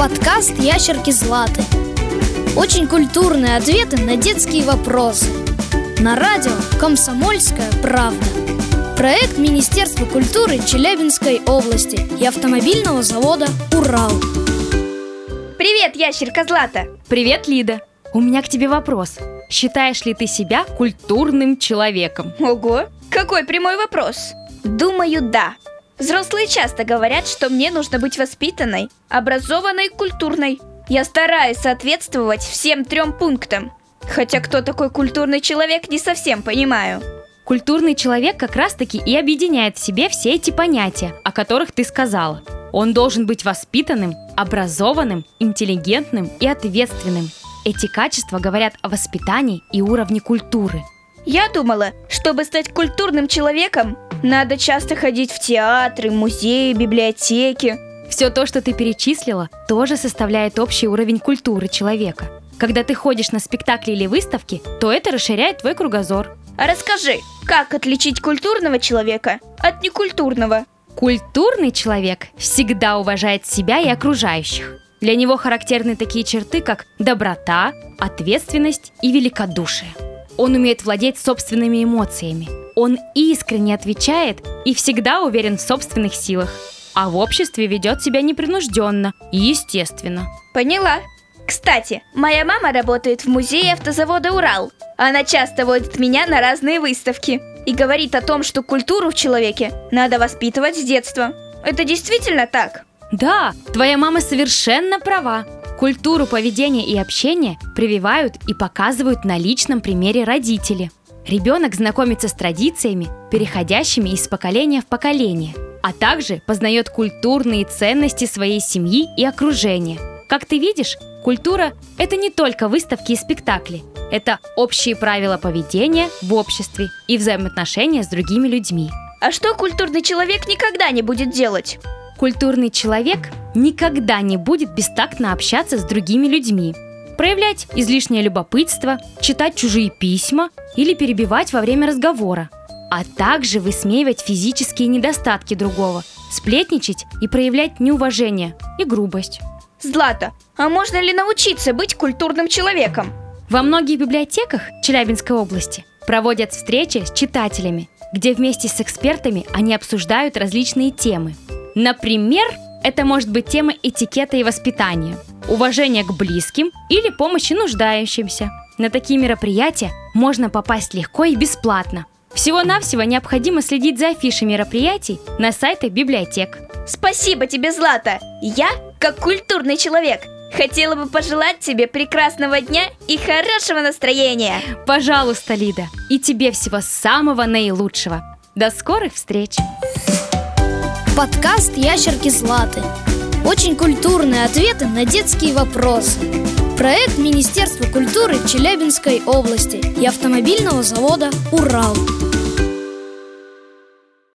Подкаст «Ящерки Златы». Очень культурные ответы на детские вопросы. На радио «Комсомольская правда». Проект Министерства культуры Челябинской области и автомобильного завода «Урал». Привет, ящерка Злата! Привет, Лида! У меня к тебе вопрос. Считаешь ли ты себя культурным человеком? Ого, какой прямой вопрос? Думаю, да. Взрослые часто говорят, что мне нужно быть воспитанной, образованной и культурной. Я стараюсь соответствовать всем трем пунктам. Хотя кто такой культурный человек, не совсем понимаю. Культурный человек как раз-таки и объединяет в себе все эти понятия, о которых ты сказала. Он должен быть воспитанным, образованным, интеллигентным и ответственным. Эти качества говорят о воспитании и уровне культуры. Я думала, чтобы стать культурным человеком, надо часто ходить в театры, музеи, библиотеки. Все то, что ты перечислила, тоже составляет общий уровень культуры человека. Когда ты ходишь на спектакли или выставки, то это расширяет твой кругозор. А расскажи, как отличить культурного человека от некультурного? Культурный человек всегда уважает себя и окружающих. Для него характерны такие черты, как доброта, ответственность и великодушие. Он умеет владеть собственными эмоциями, он искренне отвечает и всегда уверен в собственных силах. А в обществе ведет себя непринужденно и естественно. Поняла. Кстати, моя мама работает в музее автозавода «Урал». Она часто водит меня на разные выставки и говорит о том, что культуру в человеке надо воспитывать с детства. Это действительно так? Да, твоя мама совершенно права. Культуру поведения и общения прививают и показывают на личном примере родители – Ребенок знакомится с традициями, переходящими из поколения в поколение, а также познает культурные ценности своей семьи и окружения. Как ты видишь, культура – это не только выставки и спектакли, это общие правила поведения в обществе и взаимоотношения с другими людьми. А что культурный человек никогда не будет делать? Культурный человек никогда не будет бестактно общаться с другими людьми, проявлять излишнее любопытство, читать чужие письма или перебивать во время разговора, а также высмеивать физические недостатки другого, сплетничать и проявлять неуважение и грубость. Злата, а можно ли научиться быть культурным человеком? Во многих библиотеках Челябинской области проводят встречи с читателями, где вместе с экспертами они обсуждают различные темы. Например, это может быть тема этикета и воспитания, уважения к близким или помощи нуждающимся. На такие мероприятия можно попасть легко и бесплатно. Всего-навсего необходимо следить за афишей мероприятий на сайтах библиотек. Спасибо тебе, Злата! Я, как культурный человек, хотела бы пожелать тебе прекрасного дня и хорошего настроения. Пожалуйста, Лида, и тебе всего самого наилучшего. До скорых встреч! Подкаст «Ящерки Златы». Очень культурные ответы на детские вопросы. Проект Министерства культуры Челябинской области и автомобильного завода «Урал».